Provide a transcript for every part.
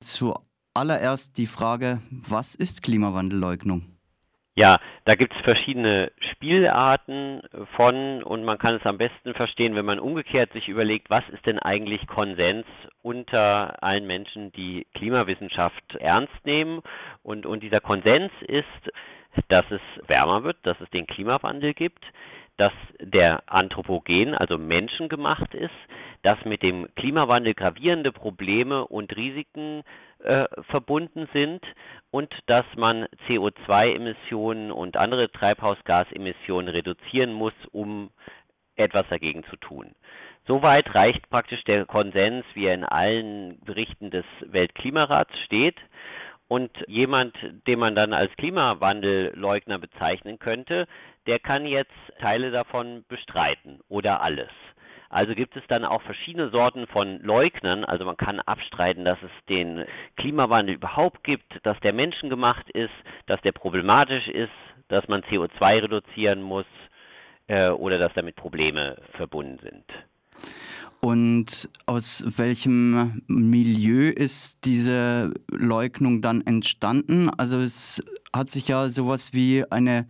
Zuallererst die Frage, was ist Klimawandelleugnung? Ja, da gibt es verschiedene Spielarten von und man kann es am besten verstehen, wenn man umgekehrt sich überlegt, was ist denn eigentlich Konsens unter allen Menschen, die Klimawissenschaft ernst nehmen. Und, und dieser Konsens ist, dass es wärmer wird, dass es den Klimawandel gibt, dass der Anthropogen, also menschengemacht ist, dass mit dem Klimawandel gravierende Probleme und Risiken äh, verbunden sind und dass man CO2-Emissionen und andere Treibhausgasemissionen reduzieren muss, um etwas dagegen zu tun. Soweit reicht praktisch der Konsens, wie er in allen Berichten des Weltklimarats steht. Und jemand, den man dann als Klimawandelleugner bezeichnen könnte, der kann jetzt Teile davon bestreiten oder alles. Also gibt es dann auch verschiedene Sorten von Leugnern. Also man kann abstreiten, dass es den Klimawandel überhaupt gibt, dass der menschengemacht ist, dass der problematisch ist, dass man CO2 reduzieren muss äh, oder dass damit Probleme verbunden sind. Und aus welchem Milieu ist diese Leugnung dann entstanden? Also es hat sich ja sowas wie eine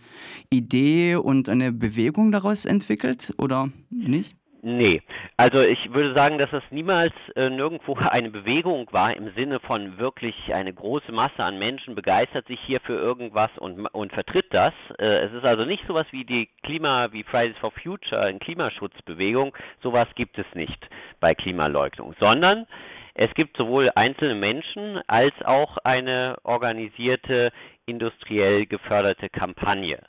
Idee und eine Bewegung daraus entwickelt, oder nicht? Nee, also ich würde sagen, dass das niemals äh, nirgendwo eine Bewegung war im Sinne von wirklich eine große Masse an Menschen begeistert sich hier für irgendwas und, und vertritt das. Äh, es ist also nicht sowas wie die Klima, wie Fridays for Future in Klimaschutzbewegung, sowas gibt es nicht bei Klimaleugnung, sondern es gibt sowohl einzelne Menschen als auch eine organisierte industriell geförderte Kampagne.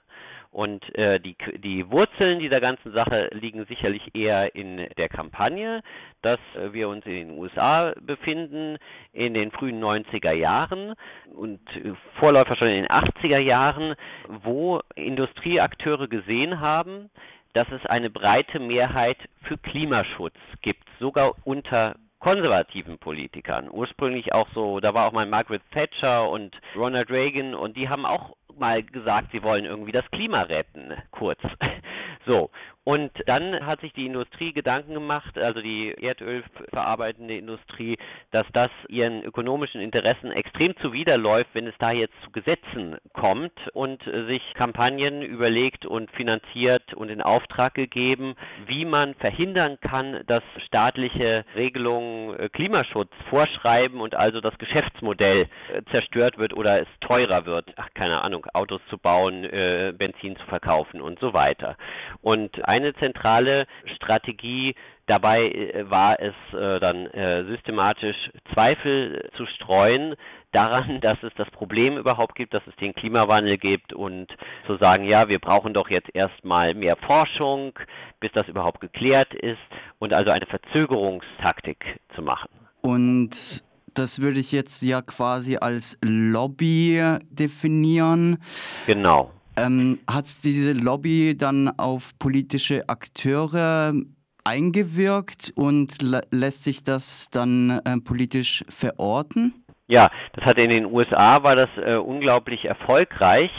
Und äh, die, die Wurzeln dieser ganzen Sache liegen sicherlich eher in der Kampagne, dass wir uns in den USA befinden in den frühen 90er Jahren und äh, Vorläufer schon in den 80er Jahren, wo Industrieakteure gesehen haben, dass es eine breite Mehrheit für Klimaschutz gibt, sogar unter konservativen Politikern. Ursprünglich auch so, da war auch mal Margaret Thatcher und Ronald Reagan und die haben auch mal gesagt, sie wollen irgendwie das Klima retten, kurz. So, und dann hat sich die Industrie Gedanken gemacht, also die Erdöl verarbeitende Industrie, dass das ihren ökonomischen Interessen extrem zuwiderläuft, wenn es da jetzt zu Gesetzen kommt und sich Kampagnen überlegt und finanziert und in Auftrag gegeben, wie man verhindern kann, dass staatliche Regelungen äh, Klimaschutz vorschreiben und also das Geschäftsmodell äh, zerstört wird oder es teurer wird. Ach, keine Ahnung, Autos zu bauen, äh, Benzin zu verkaufen und so weiter. Und eine zentrale Strategie dabei äh, war es äh, dann äh, systematisch Zweifel zu streuen daran, dass es das Problem überhaupt gibt, dass es den Klimawandel gibt und zu sagen, ja, wir brauchen doch jetzt erstmal mehr Forschung, bis das überhaupt geklärt ist und also eine Verzögerungstaktik zu machen. Und das würde ich jetzt ja quasi als Lobby definieren. Genau. Ähm, hat diese Lobby dann auf politische Akteure eingewirkt und lässt sich das dann äh, politisch verorten? Ja, das hat in den USA war das äh, unglaublich erfolgreich,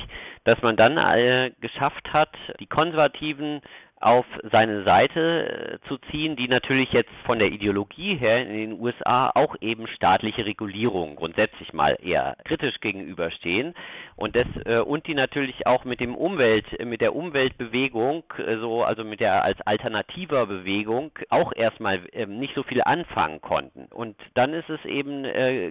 dass man dann äh, geschafft hat, die Konservativen auf seine Seite äh, zu ziehen, die natürlich jetzt von der Ideologie her in den USA auch eben staatliche Regulierung grundsätzlich mal eher kritisch gegenüberstehen. Und das äh, und die natürlich auch mit dem Umwelt mit der Umweltbewegung äh, so also mit der als alternativer Bewegung auch erstmal ähm, nicht so viel anfangen konnten. Und dann ist es eben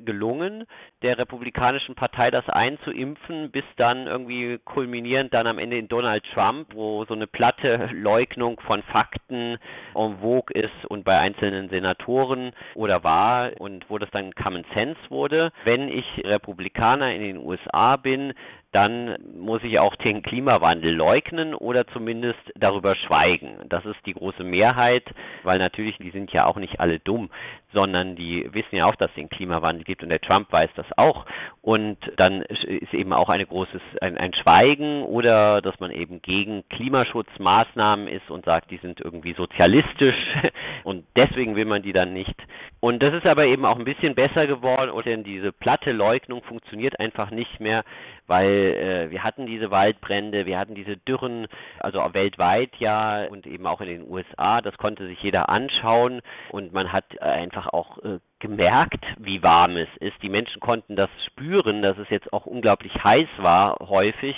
gelungen der republikanischen Partei das einzuimpfen bis dann irgendwie kulminierend dann am Ende in Donald Trump wo so eine platte Leute Leugnung von Fakten en vogue ist und bei einzelnen Senatoren oder war und wo das dann Common Sense wurde. Wenn ich Republikaner in den USA bin, dann muss ich auch den Klimawandel leugnen oder zumindest darüber schweigen. Das ist die große Mehrheit, weil natürlich, die sind ja auch nicht alle dumm, sondern die wissen ja auch, dass es den Klimawandel gibt und der Trump weiß das auch. Und dann ist eben auch eine großes, ein, ein Schweigen oder dass man eben gegen Klimaschutzmaßnahmen ist und sagt, die sind irgendwie sozialistisch und deswegen will man die dann nicht. Und das ist aber eben auch ein bisschen besser geworden, denn diese platte Leugnung funktioniert einfach nicht mehr, weil äh, wir hatten diese Waldbrände, wir hatten diese Dürren, also weltweit ja und eben auch in den USA. Das konnte sich jeder anschauen und man hat einfach auch äh, gemerkt, wie warm es ist. Die Menschen konnten das spüren, dass es jetzt auch unglaublich heiß war häufig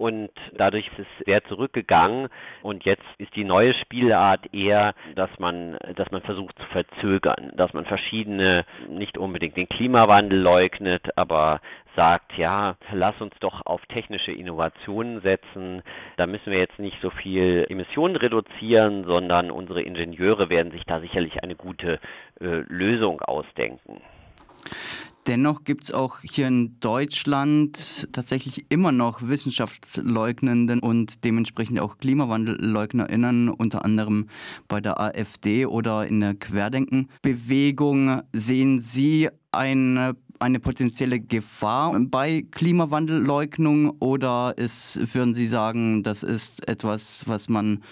und dadurch ist es sehr zurückgegangen und jetzt ist die neue Spielart eher, dass man, dass man versucht zu verzögern, dass man verschiedene, nicht unbedingt den Klimawandel leugnet, aber sagt, ja, lass uns doch auf technische Innovationen setzen. Da müssen wir jetzt nicht so viel Emissionen reduzieren, sondern unsere Ingenieure werden sich da sicherlich eine gute äh, Lösung ausdenken. Dennoch gibt es auch hier in Deutschland tatsächlich immer noch Wissenschaftsleugnenden und dementsprechend auch KlimawandelleugnerInnen, unter anderem bei der AfD oder in der Querdenkenbewegung. Sehen Sie eine, eine potenzielle Gefahr bei Klimawandelleugnung oder ist, würden Sie sagen, das ist etwas, was man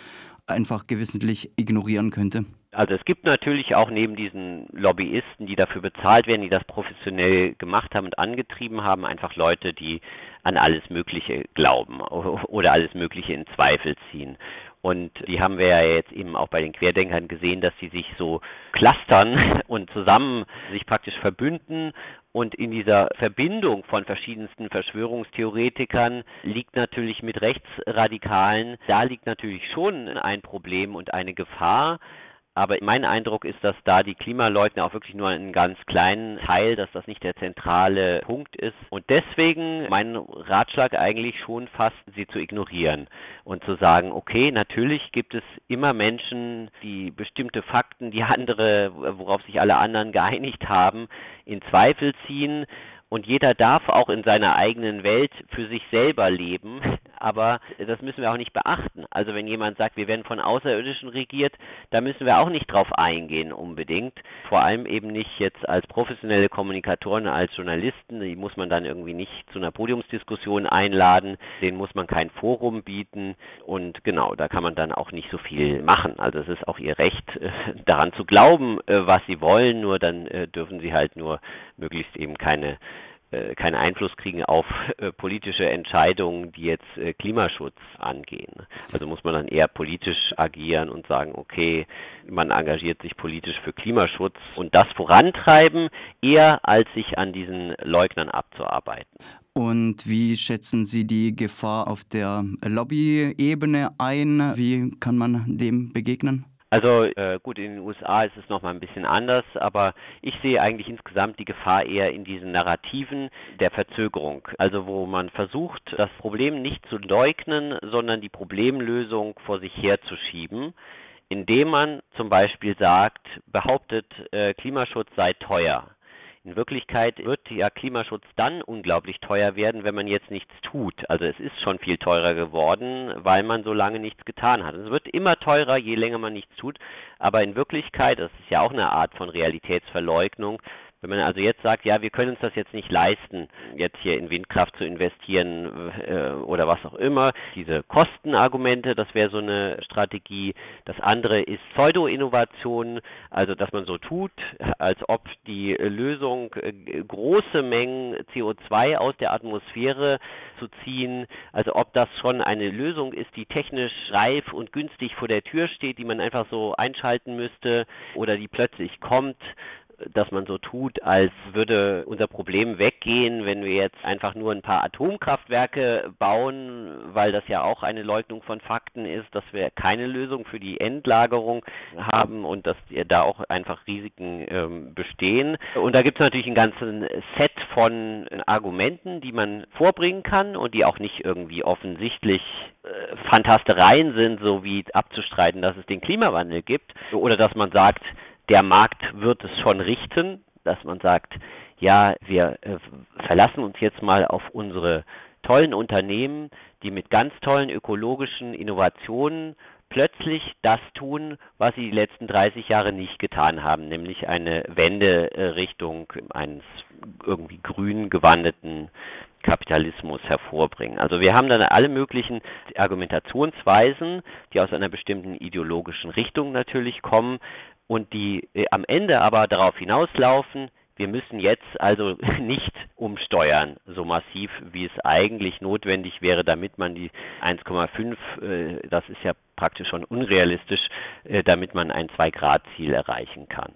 einfach gewissentlich ignorieren könnte? Also es gibt natürlich auch neben diesen Lobbyisten, die dafür bezahlt werden, die das professionell gemacht haben und angetrieben haben, einfach Leute, die an alles Mögliche glauben oder alles Mögliche in Zweifel ziehen. Und die haben wir ja jetzt eben auch bei den Querdenkern gesehen, dass sie sich so clustern und zusammen sich praktisch verbünden. Und in dieser Verbindung von verschiedensten Verschwörungstheoretikern liegt natürlich mit Rechtsradikalen, da liegt natürlich schon ein Problem und eine Gefahr. Aber mein Eindruck ist, dass da die Klimaleugner auch wirklich nur einen ganz kleinen Teil, dass das nicht der zentrale Punkt ist. Und deswegen mein Ratschlag eigentlich schon fast, sie zu ignorieren und zu sagen, okay, natürlich gibt es immer Menschen, die bestimmte Fakten, die andere, worauf sich alle anderen geeinigt haben, in Zweifel ziehen und jeder darf auch in seiner eigenen Welt für sich selber leben, aber das müssen wir auch nicht beachten. Also wenn jemand sagt, wir werden von Außerirdischen regiert, da müssen wir auch nicht drauf eingehen unbedingt. Vor allem eben nicht jetzt als professionelle Kommunikatoren, als Journalisten, die muss man dann irgendwie nicht zu einer Podiumsdiskussion einladen, denen muss man kein Forum bieten und genau, da kann man dann auch nicht so viel machen. Also es ist auch ihr Recht, daran zu glauben, äh, was sie wollen, nur dann äh, dürfen sie halt nur möglichst eben keine äh, keinen Einfluss kriegen auf äh, politische Entscheidungen, die jetzt äh, Klimaschutz angehen. Also muss man dann eher politisch agieren und sagen, okay, man engagiert sich politisch für Klimaschutz und das vorantreiben, eher als sich an diesen Leugnern abzuarbeiten. Und wie schätzen Sie die Gefahr auf der Lobby-Ebene ein? Wie kann man dem begegnen? Also äh, gut, in den USA ist es nochmal ein bisschen anders, aber ich sehe eigentlich insgesamt die Gefahr eher in diesen Narrativen der Verzögerung. Also wo man versucht, das Problem nicht zu leugnen, sondern die Problemlösung vor sich herzuschieben, indem man zum Beispiel sagt, behauptet, äh, Klimaschutz sei teuer. In Wirklichkeit wird ja Klimaschutz dann unglaublich teuer werden, wenn man jetzt nichts tut. Also es ist schon viel teurer geworden, weil man so lange nichts getan hat. Es wird immer teurer, je länger man nichts tut. Aber in Wirklichkeit, das ist ja auch eine Art von Realitätsverleugnung, wenn man also jetzt sagt, ja, wir können uns das jetzt nicht leisten, jetzt hier in Windkraft zu investieren äh, oder was auch immer, diese Kostenargumente, das wäre so eine Strategie. Das andere ist Pseudo-Innovation, also dass man so tut, als ob die Lösung äh, große Mengen CO2 aus der Atmosphäre zu ziehen, also ob das schon eine Lösung ist, die technisch reif und günstig vor der Tür steht, die man einfach so einschalten müsste oder die plötzlich kommt dass man so tut, als würde unser Problem weggehen, wenn wir jetzt einfach nur ein paar Atomkraftwerke bauen, weil das ja auch eine Leugnung von Fakten ist, dass wir keine Lösung für die Endlagerung haben und dass da auch einfach Risiken ähm, bestehen. Und da gibt es natürlich einen ganzen Set von Argumenten, die man vorbringen kann und die auch nicht irgendwie offensichtlich äh, Fantastereien sind, so wie abzustreiten, dass es den Klimawandel gibt oder dass man sagt, der Markt wird es schon richten, dass man sagt, ja, wir äh, verlassen uns jetzt mal auf unsere tollen Unternehmen, die mit ganz tollen ökologischen Innovationen plötzlich das tun, was sie die letzten 30 Jahre nicht getan haben, nämlich eine Wende äh, Richtung eines irgendwie grün gewandeten Kapitalismus hervorbringen. Also wir haben dann alle möglichen Argumentationsweisen, die aus einer bestimmten ideologischen Richtung natürlich kommen, und die äh, am Ende aber darauf hinauslaufen, wir müssen jetzt also nicht umsteuern, so massiv, wie es eigentlich notwendig wäre, damit man die 1,5, äh, das ist ja praktisch schon unrealistisch, äh, damit man ein 2-Grad-Ziel erreichen kann.